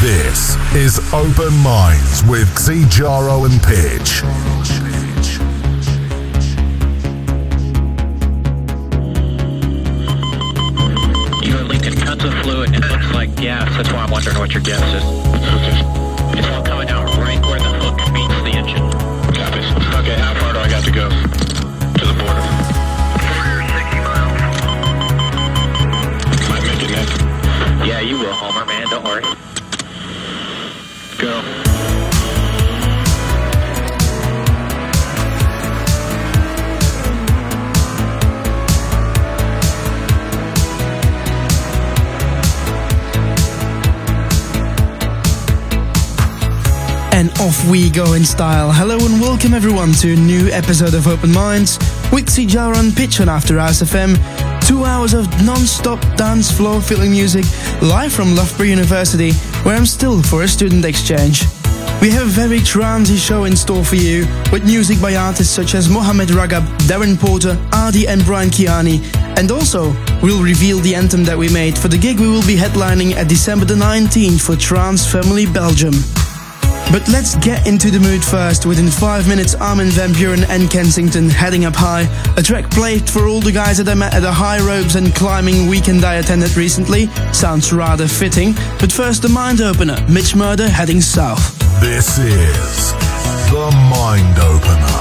This is Open Minds with Xijaro and Pitch. You are leaking tons of fluid and it looks like gas. That's why I'm wondering what your gas is. Okay. It's all coming out right where the hook meets the engine. Copies. Okay, how far do I got to go? To the border. Am I making it? Yeah, you will, Homer, man. Don't worry. Go. And off we go in style. Hello and welcome everyone to a new episode of Open Minds with Xijaro and Pitch on After Hours FM. Two hours of non-stop dance floor filling music live from Loughborough University, where I'm still for a student exchange. We have a very trancy show in store for you, with music by artists such as Mohamed Ragab, Darren Porter, Adi and Bryan Kearney. And also, we'll reveal the anthem that we made for the gig we will be headlining at December the 19th for Trance Family Belgium. But let's get into the mood first. Within five minutes, Armin van Buuren and Kensington heading up high. A track played for all the guys that I met at the high ropes and climbing weekend I attended recently. Sounds rather fitting. But first, the mind opener Mitch Murder heading south. This is The Mind Opener.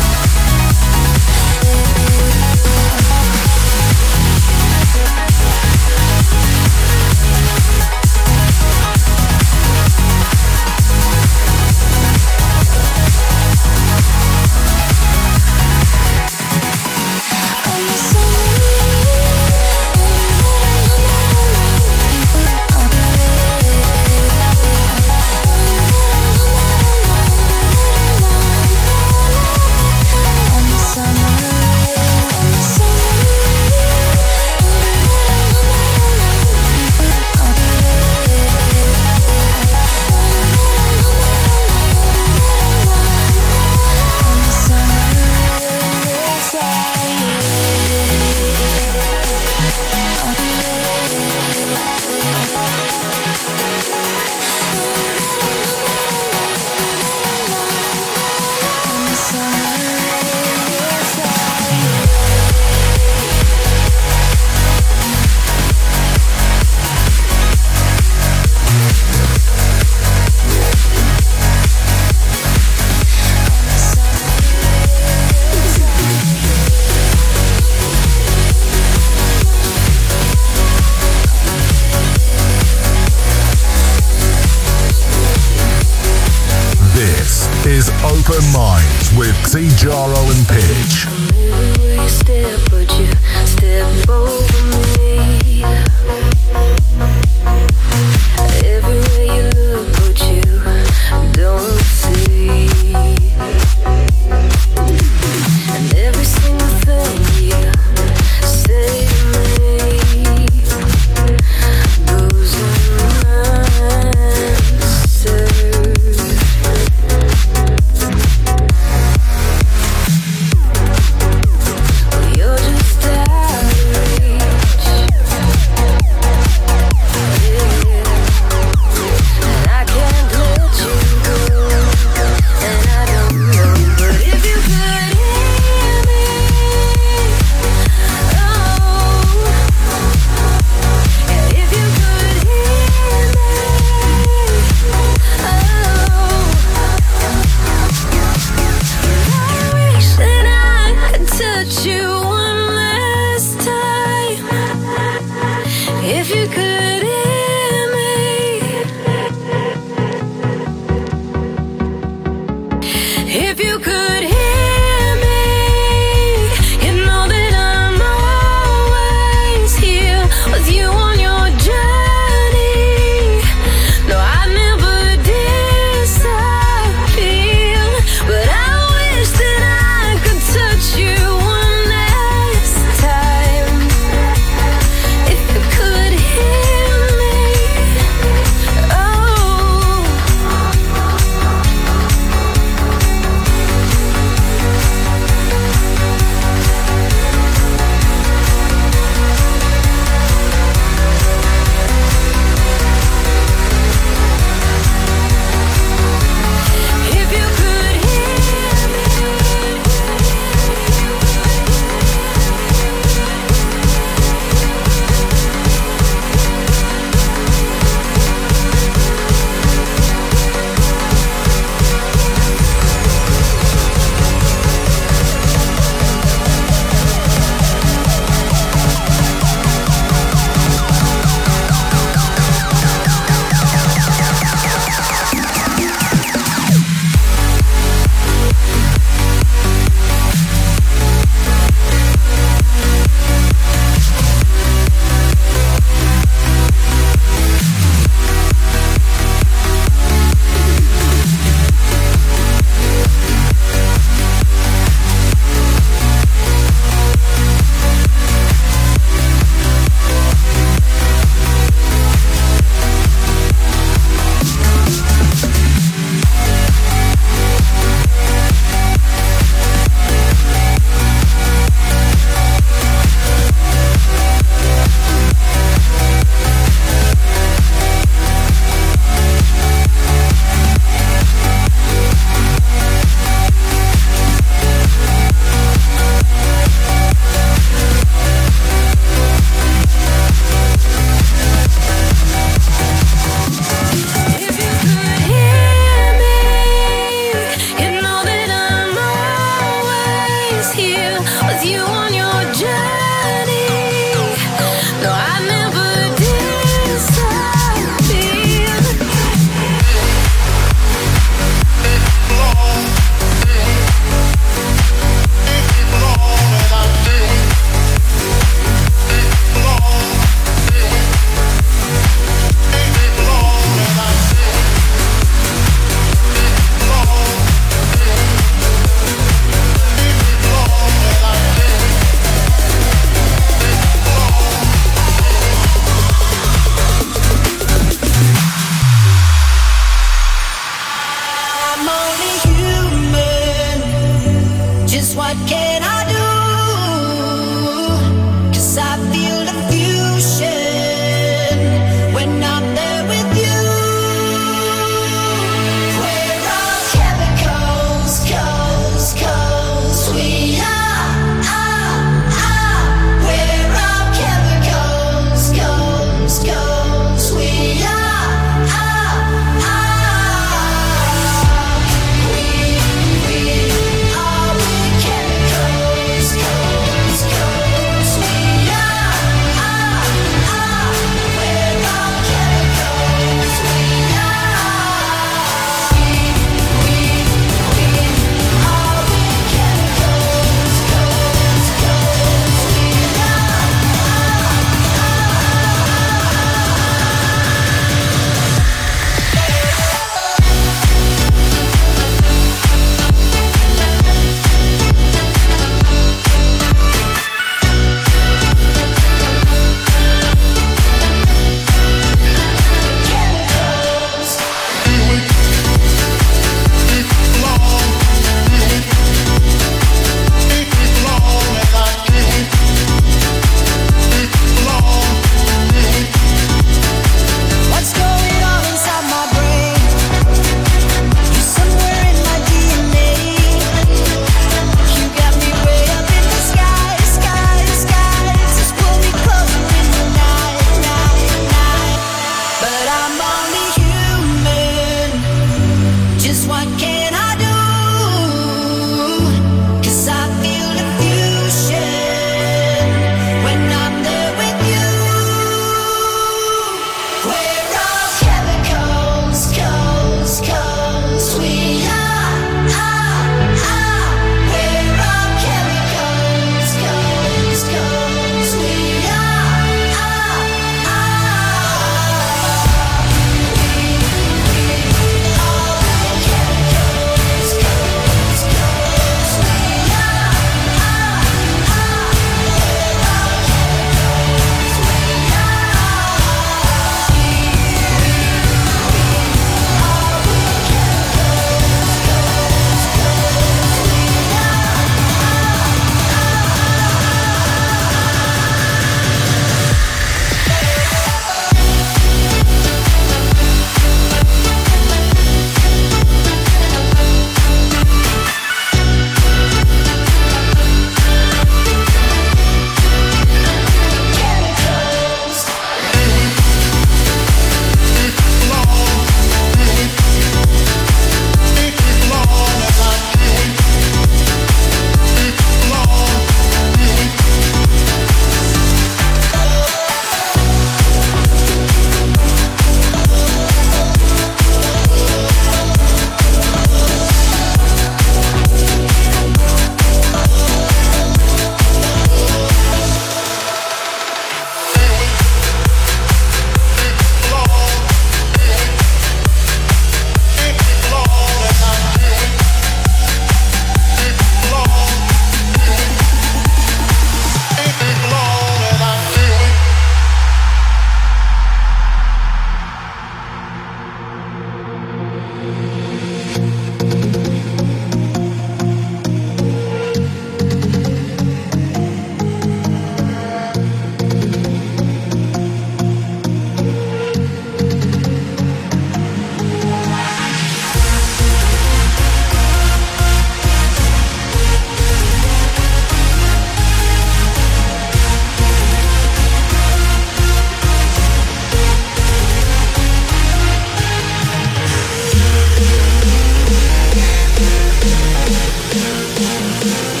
Yeah.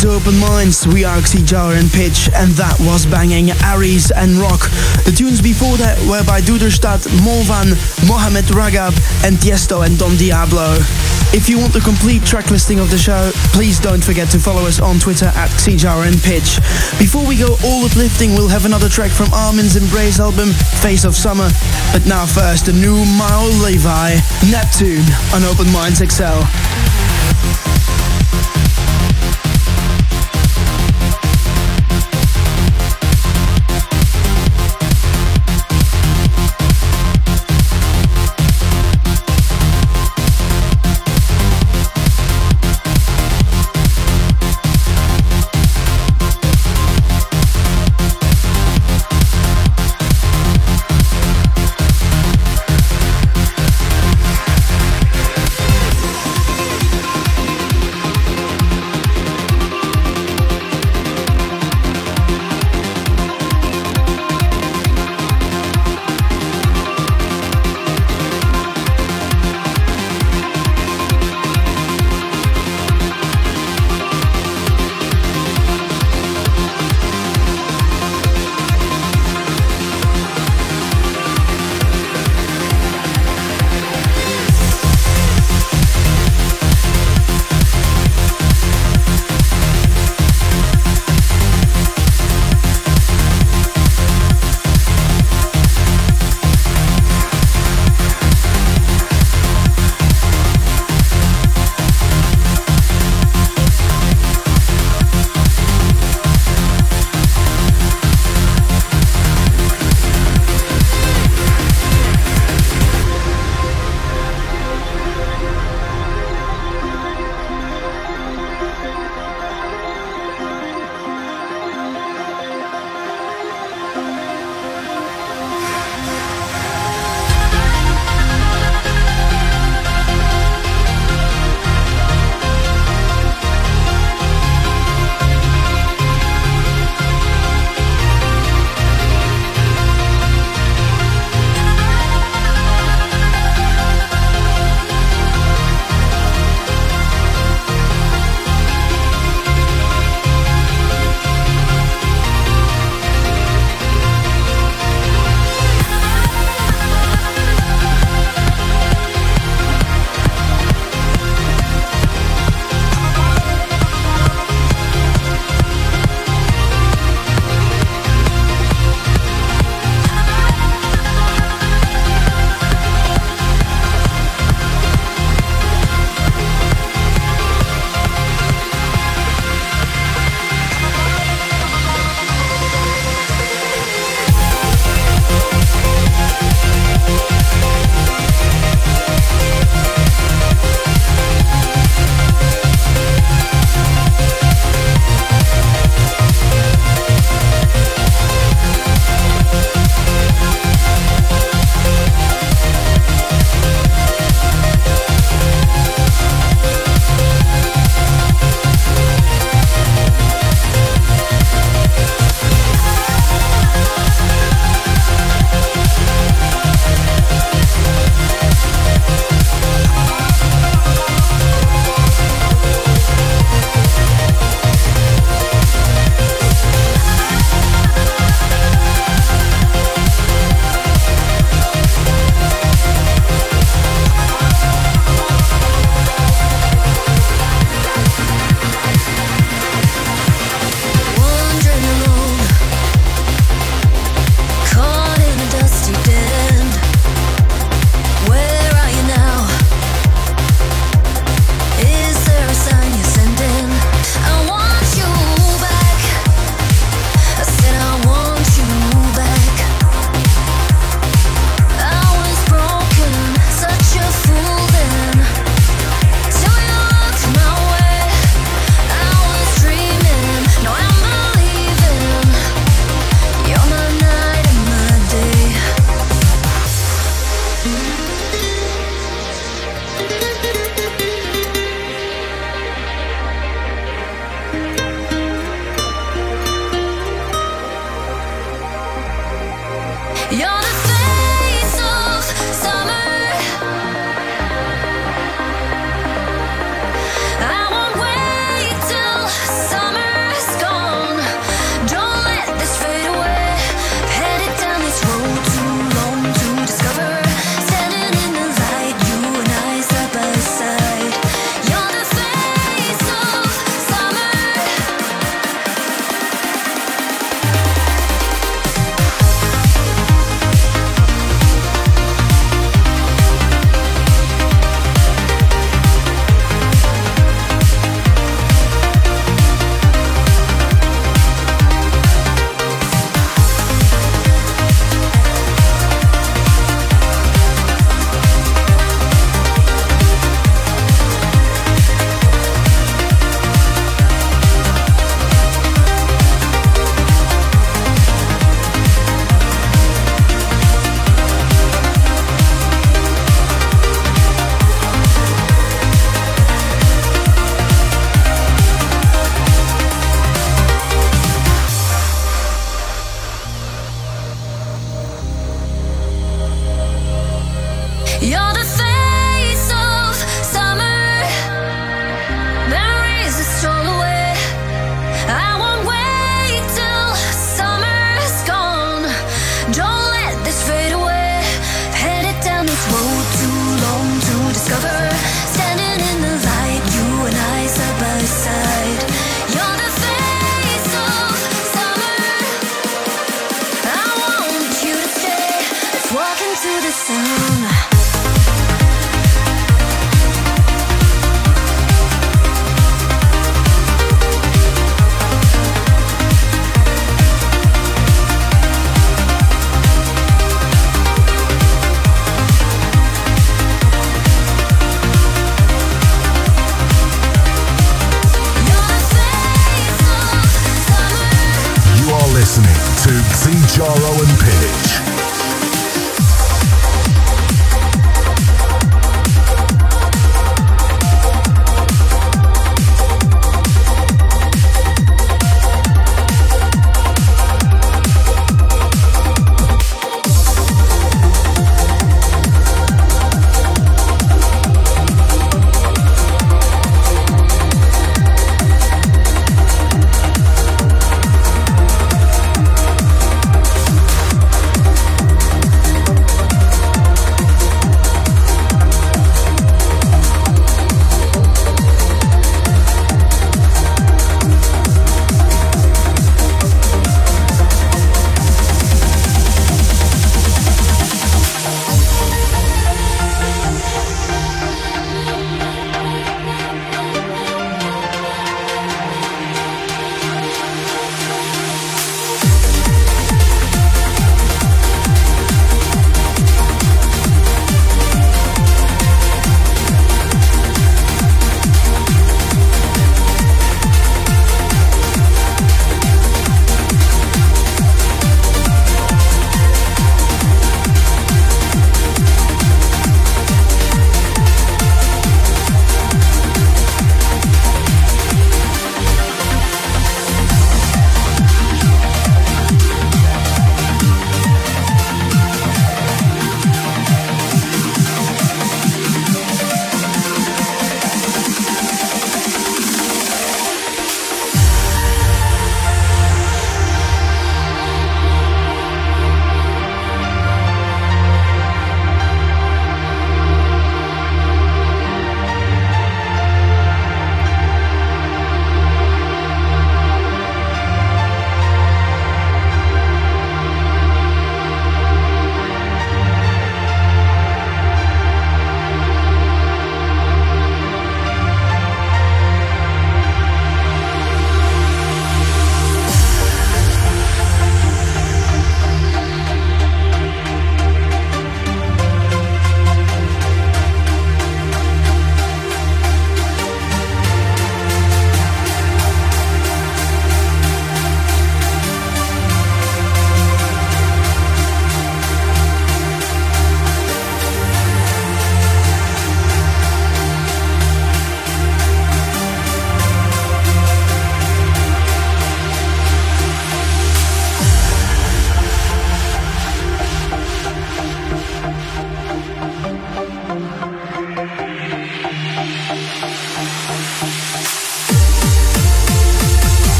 To Open Minds. We are Jar and Pitch, and that was banging Aries and Rock. The tunes before that were by Duderstadt, Molvan, Mohamed Ragab, and Tiesto and Don Diablo. If you want the complete track listing of the show, please don't forget to follow us on Twitter at Jar and Pitch. Before we go all uplifting, we'll have another track from Armin's Embrace album, Face of Summer. But now first, the new Maor Levi, Neptune, on Open Minds XL.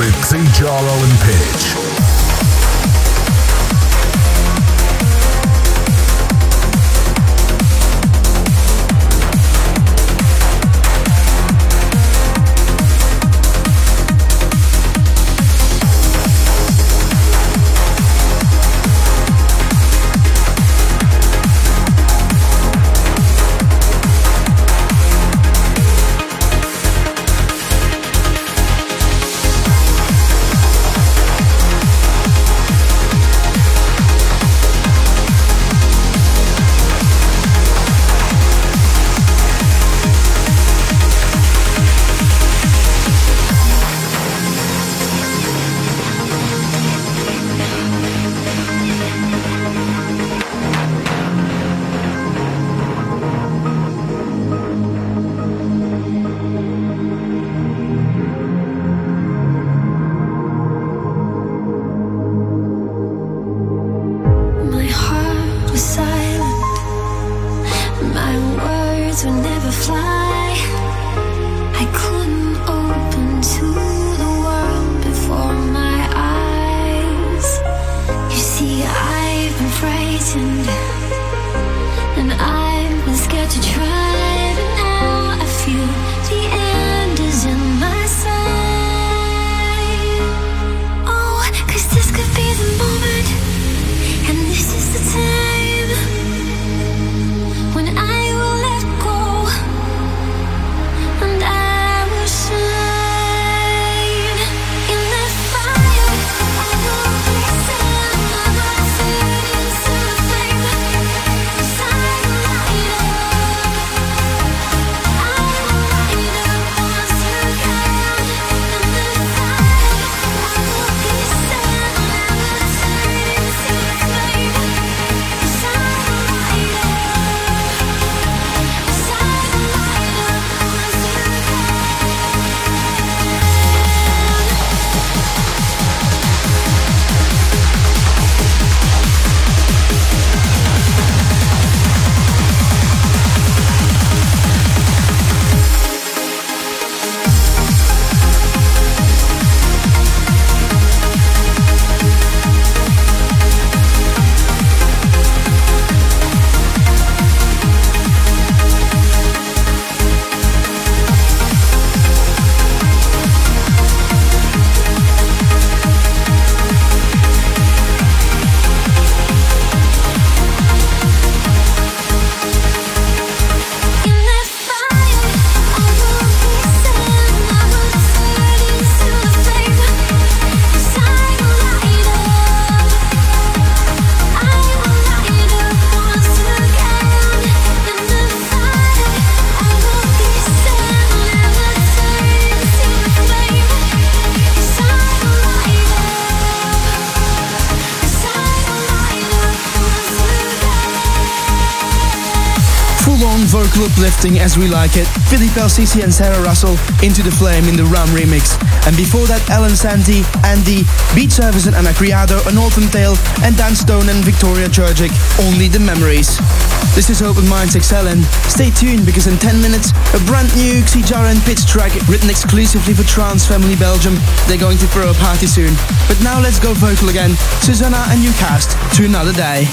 With Xijaro uplifting as we like it. Philippe El Sisi and Sarah Russell into the flame in the Ram remix. And before that, Alan Sandy, Andy, Beat Service and Ana Criado, An Autumn Tale, and Dan Stone and Victoria Georgic, Only the Memories. This is Open Minds XL stay tuned because in 10 minutes, a brand new Xijaro and Pitch track written exclusively for Trance Family Belgium. They're going to throw a party soon. But now let's go vocal again. Susanna and you cast to another day.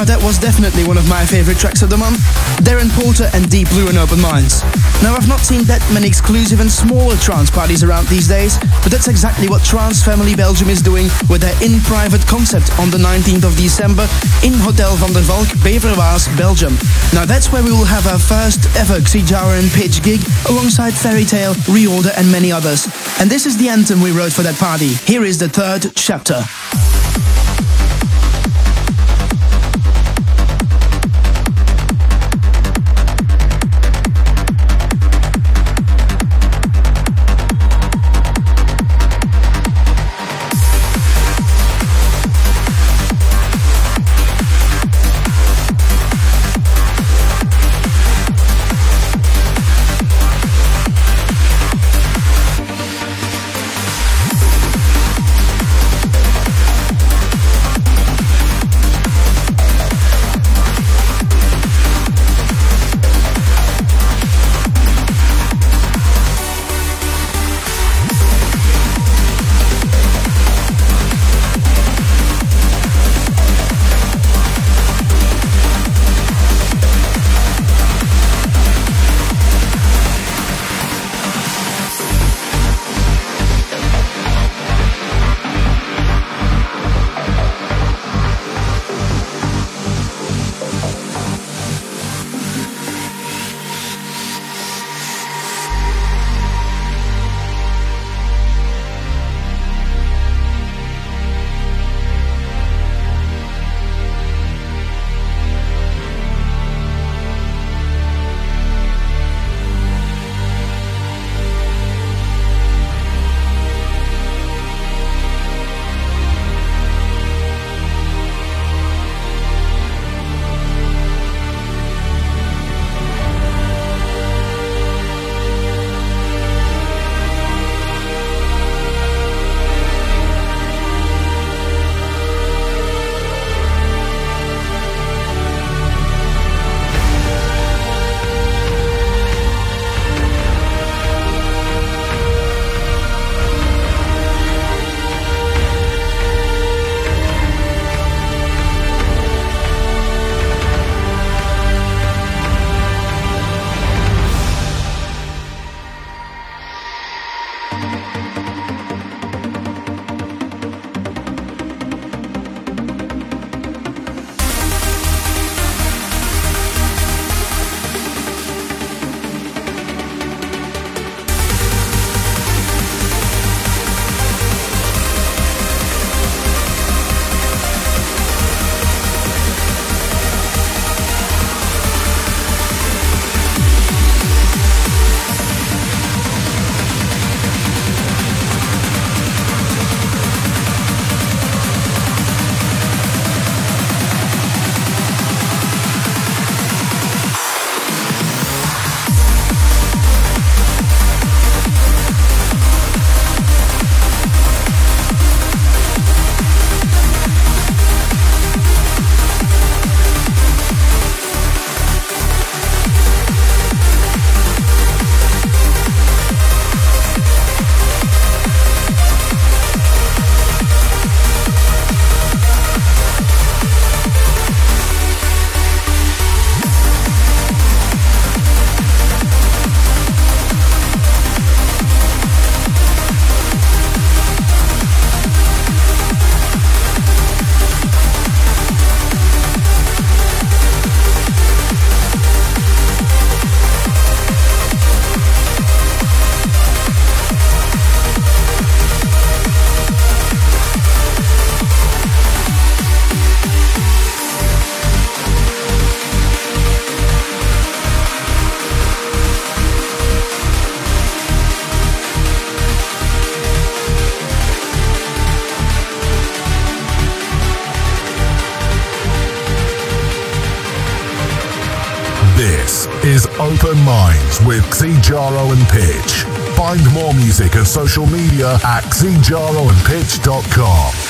Now that was definitely one of my favorite tracks of the month. Darren Porter and Deep Blue and Open Minds. Now I've not seen that many exclusive and smaller trance parties around these days, but that's exactly what Trance Family Belgium is doing with their in private concept on the 19th of December in Hotel van der Valk, Beverwaas, Belgium. Now that's where we will have our first ever Xijaro and Pitch gig alongside Fairy Tale, Reorder and many others. And this is the anthem we wrote for that party. Here is the third chapter. Xijaro and Pitch. Find more music and social media at xijaroandpitch.com.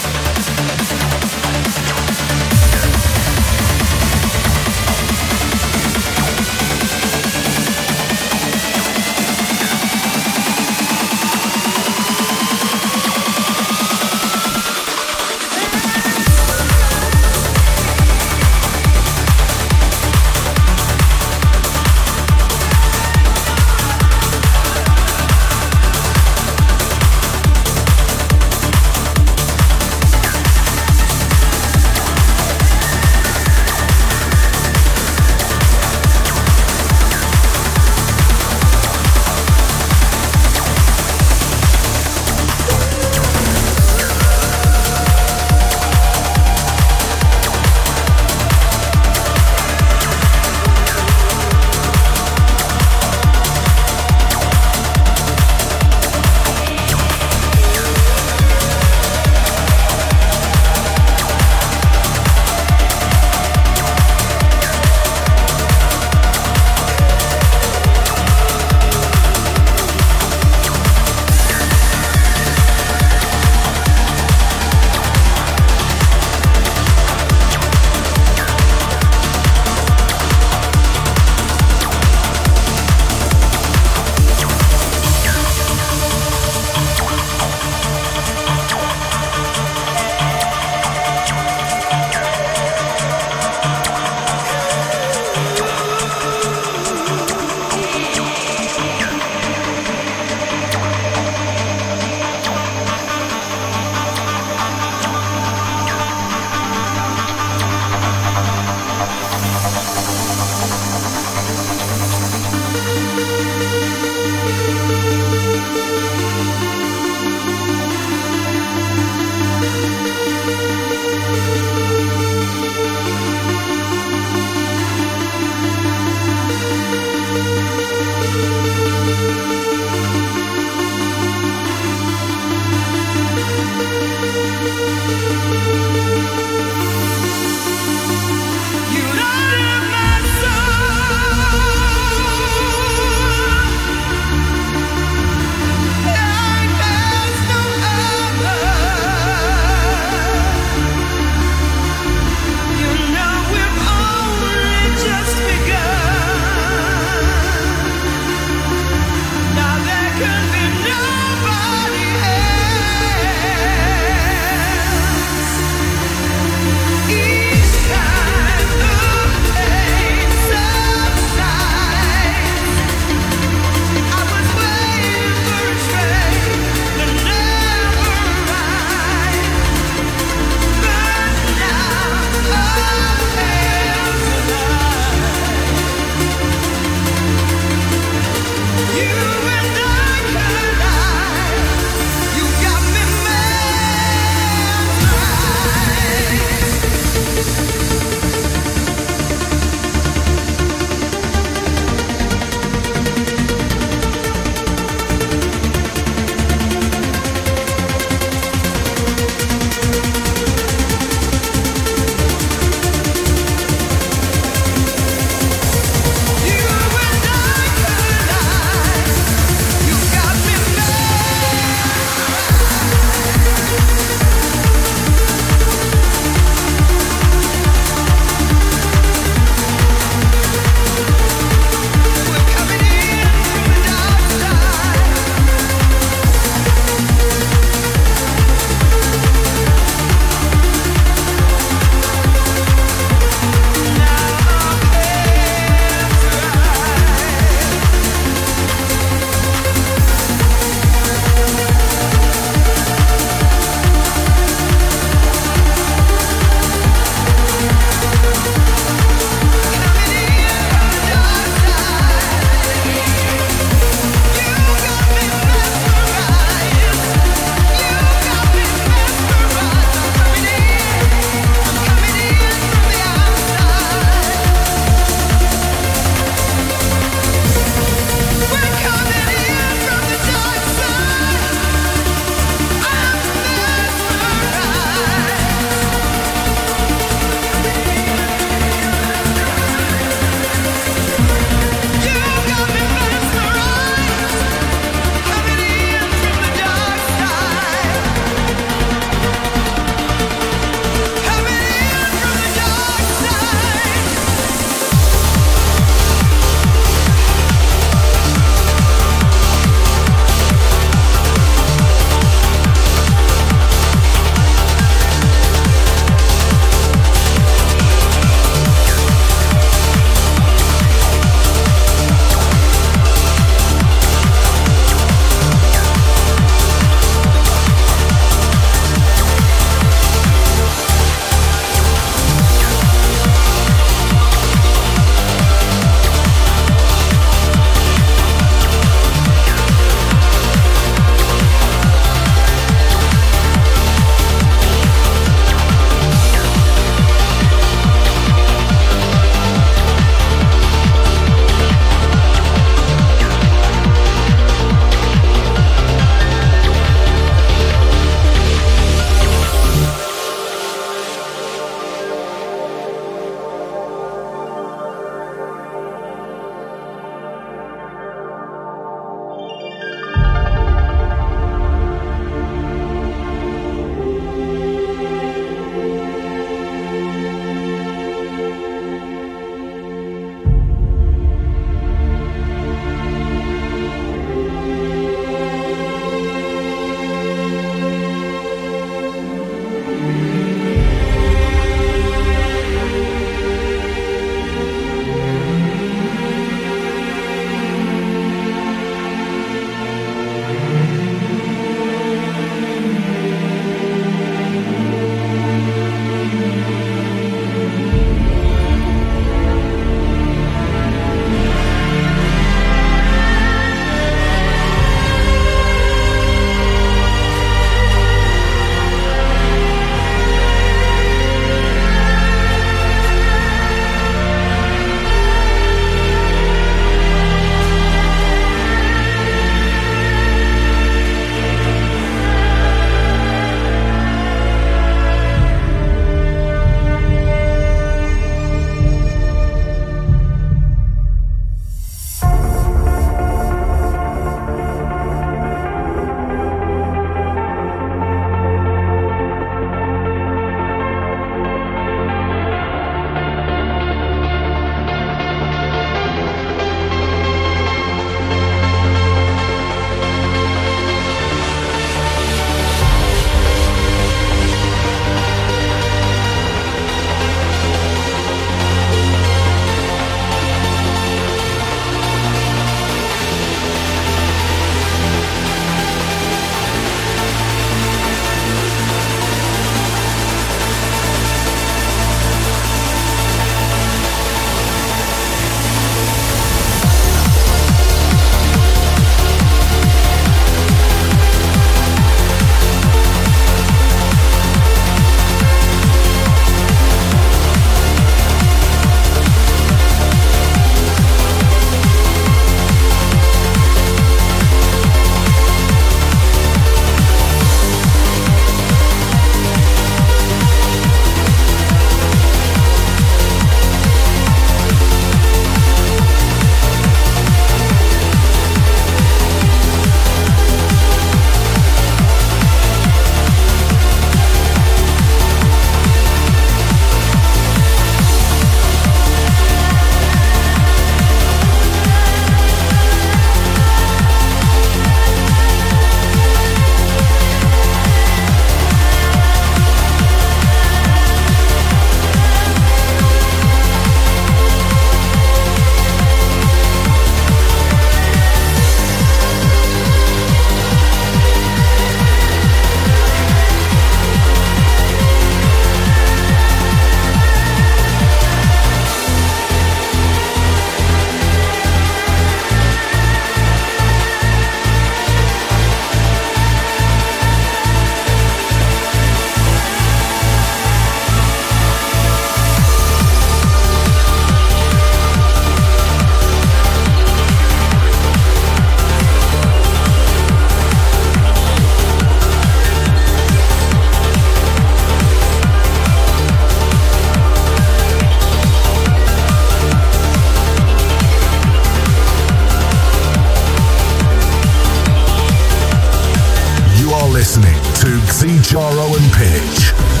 Jaro and Pitch.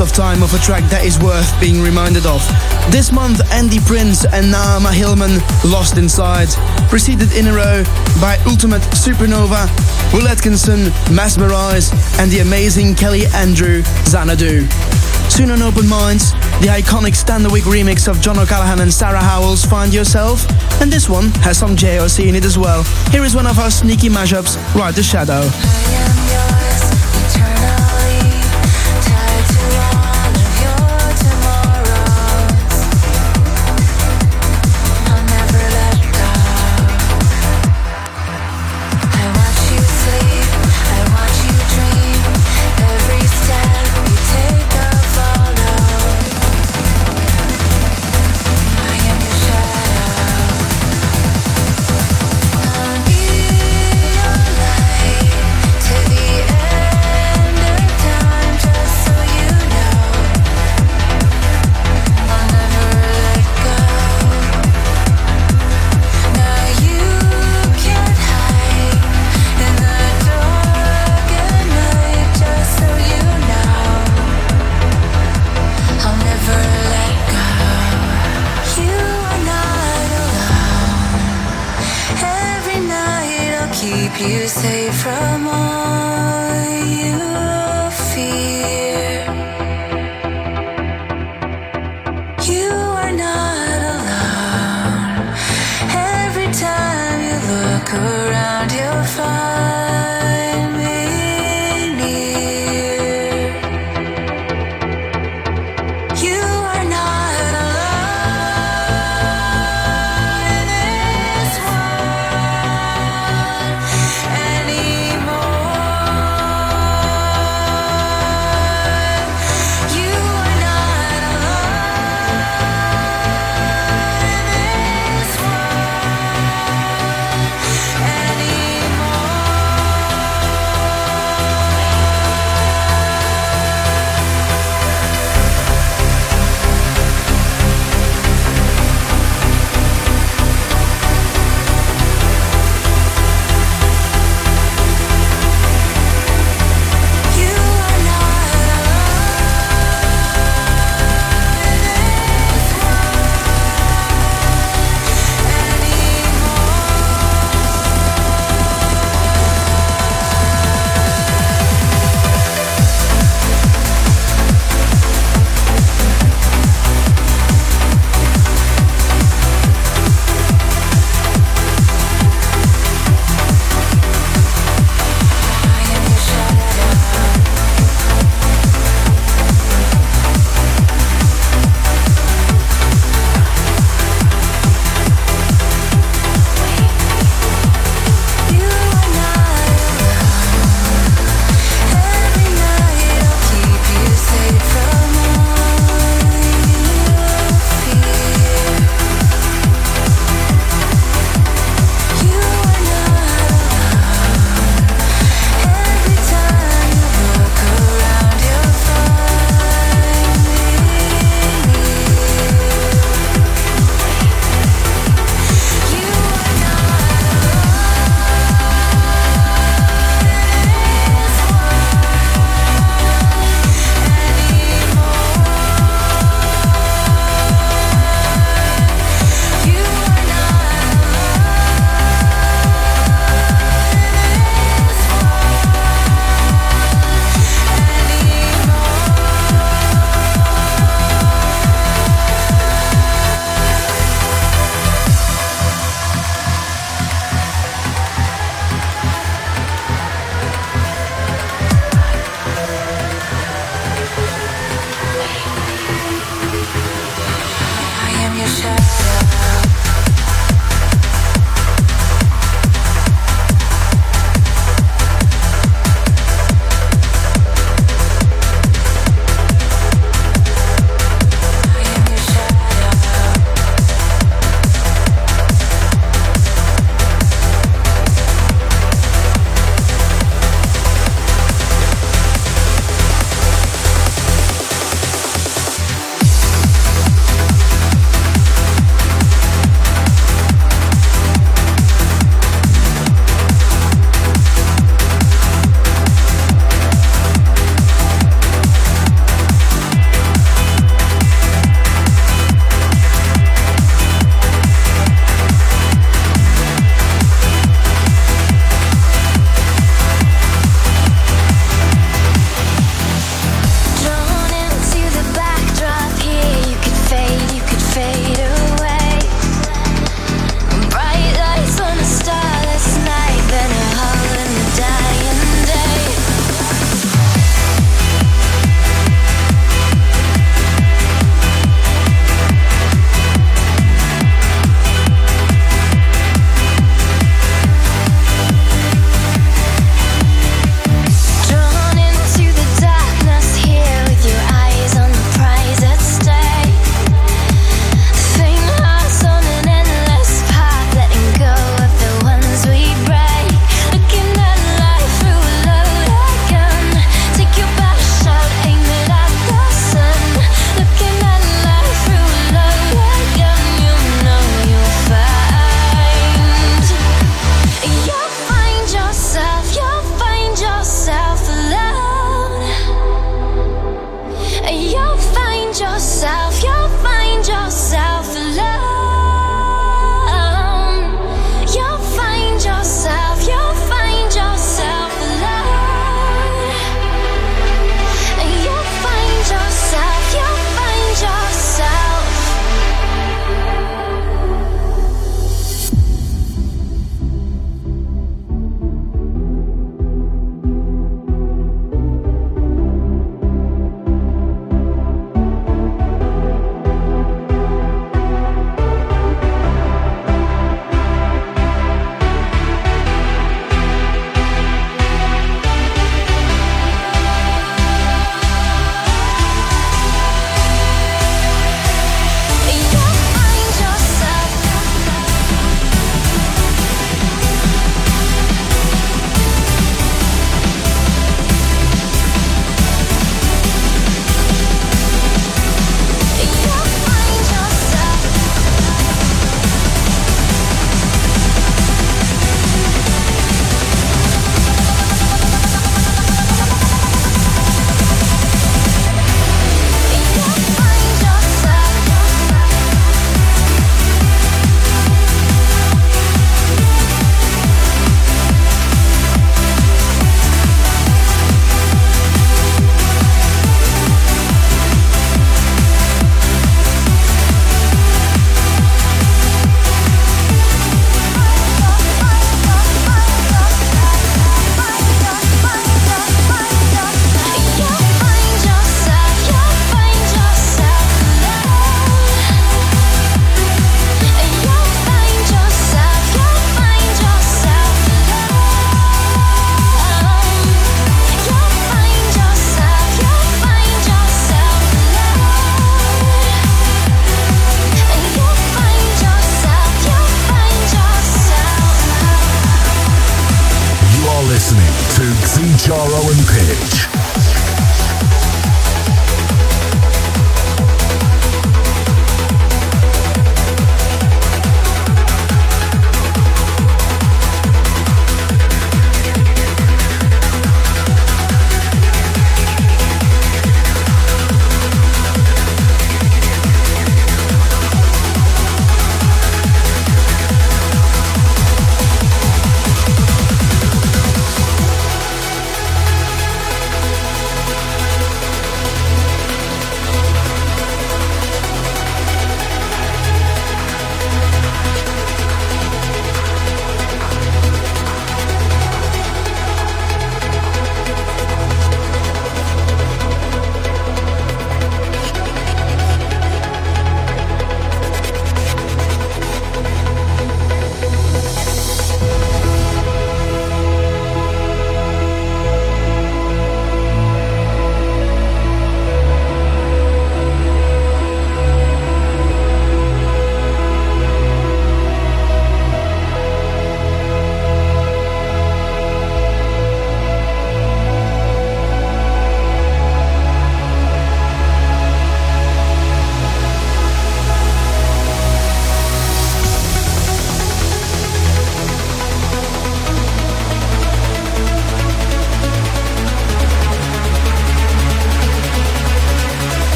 Of time of a track that is worth being reminded of. This month, Andy Prince and Naama Hillman, Lost Inside, preceded in a row by Ultimate Supernova, Will Atkinson, Mesmerize, and the amazing Kelly Andrew, Xanadu. Soon on Open Minds, the iconic Standerwick remix of John O'Callaghan and Sarah Howells' Find Yourself, and this one has some JOC in it as well. Here is one of our sneaky mashups, Ride the Shadow.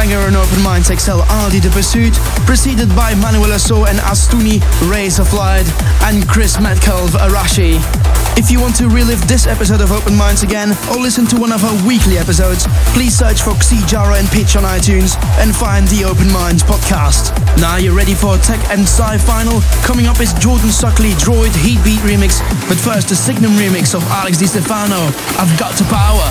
Banger on Open Minds XL Ardi the Pursuit, preceded by Manuel Asso and Astuni Rays of Light and Chris Metcalfe Arashi. If you want to relive this episode of Open Minds again or listen to one of our weekly episodes, please search for Xijaro and Pitch on iTunes and find the Open Minds podcast. Now you're ready for Tech and Sci final. Coming up is Jordan Suckley Droid Heatbeat remix, but first the Signum remix of Alex Di Stefano. I've got the power.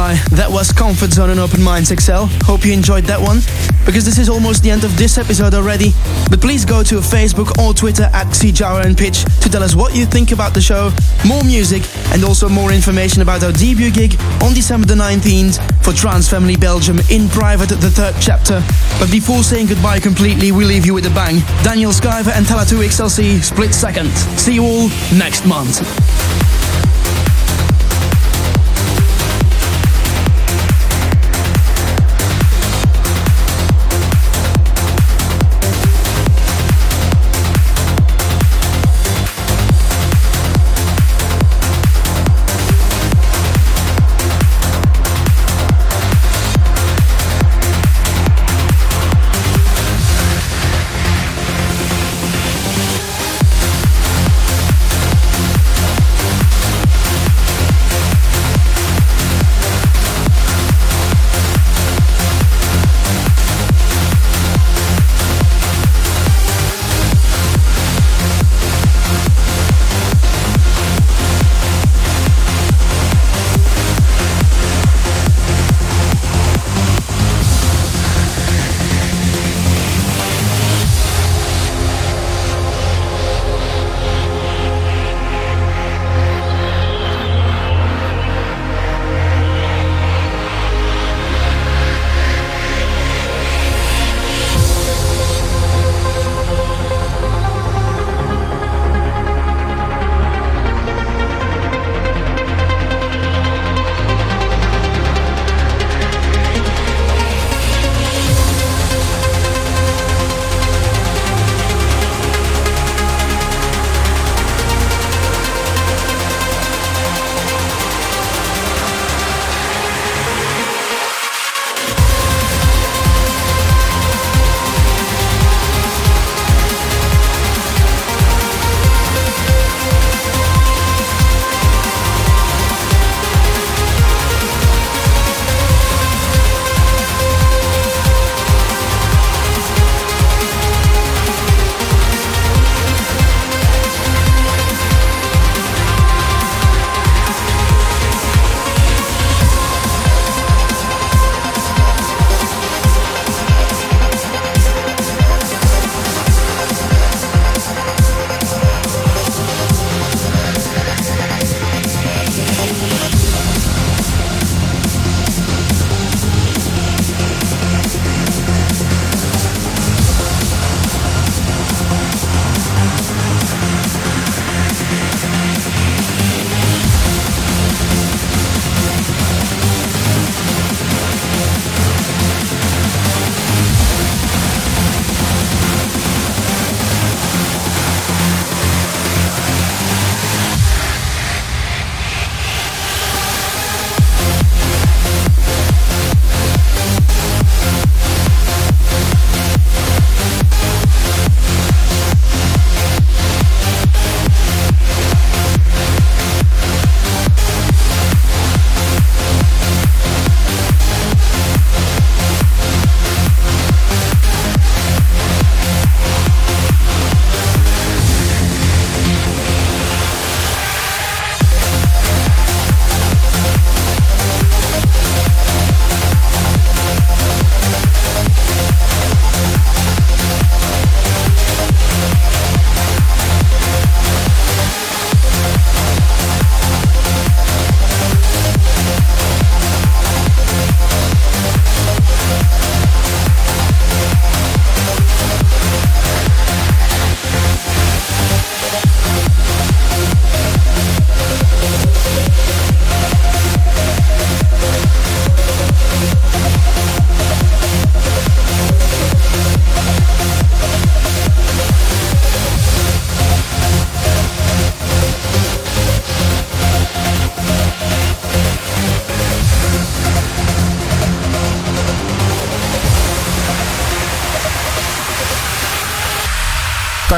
That was Comfort Zone and Open Minds XL. Hope you enjoyed that one. Because this is almost the end of this episode already. But please go to Facebook or Twitter at Xijaro and Pitch to tell us what you think about the show, more music, and also more information about our debut gig on December the 19th for Trance Family Belgium in private, at the third chapter. But before saying goodbye completely, we leave you with a bang. Daniel Skyver and Talla 2XLC, split second. See you all next month.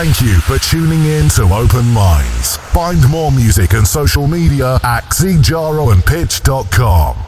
Thank you for tuning in to Open Minds. Find more music and social media at xijaroandpitch.com.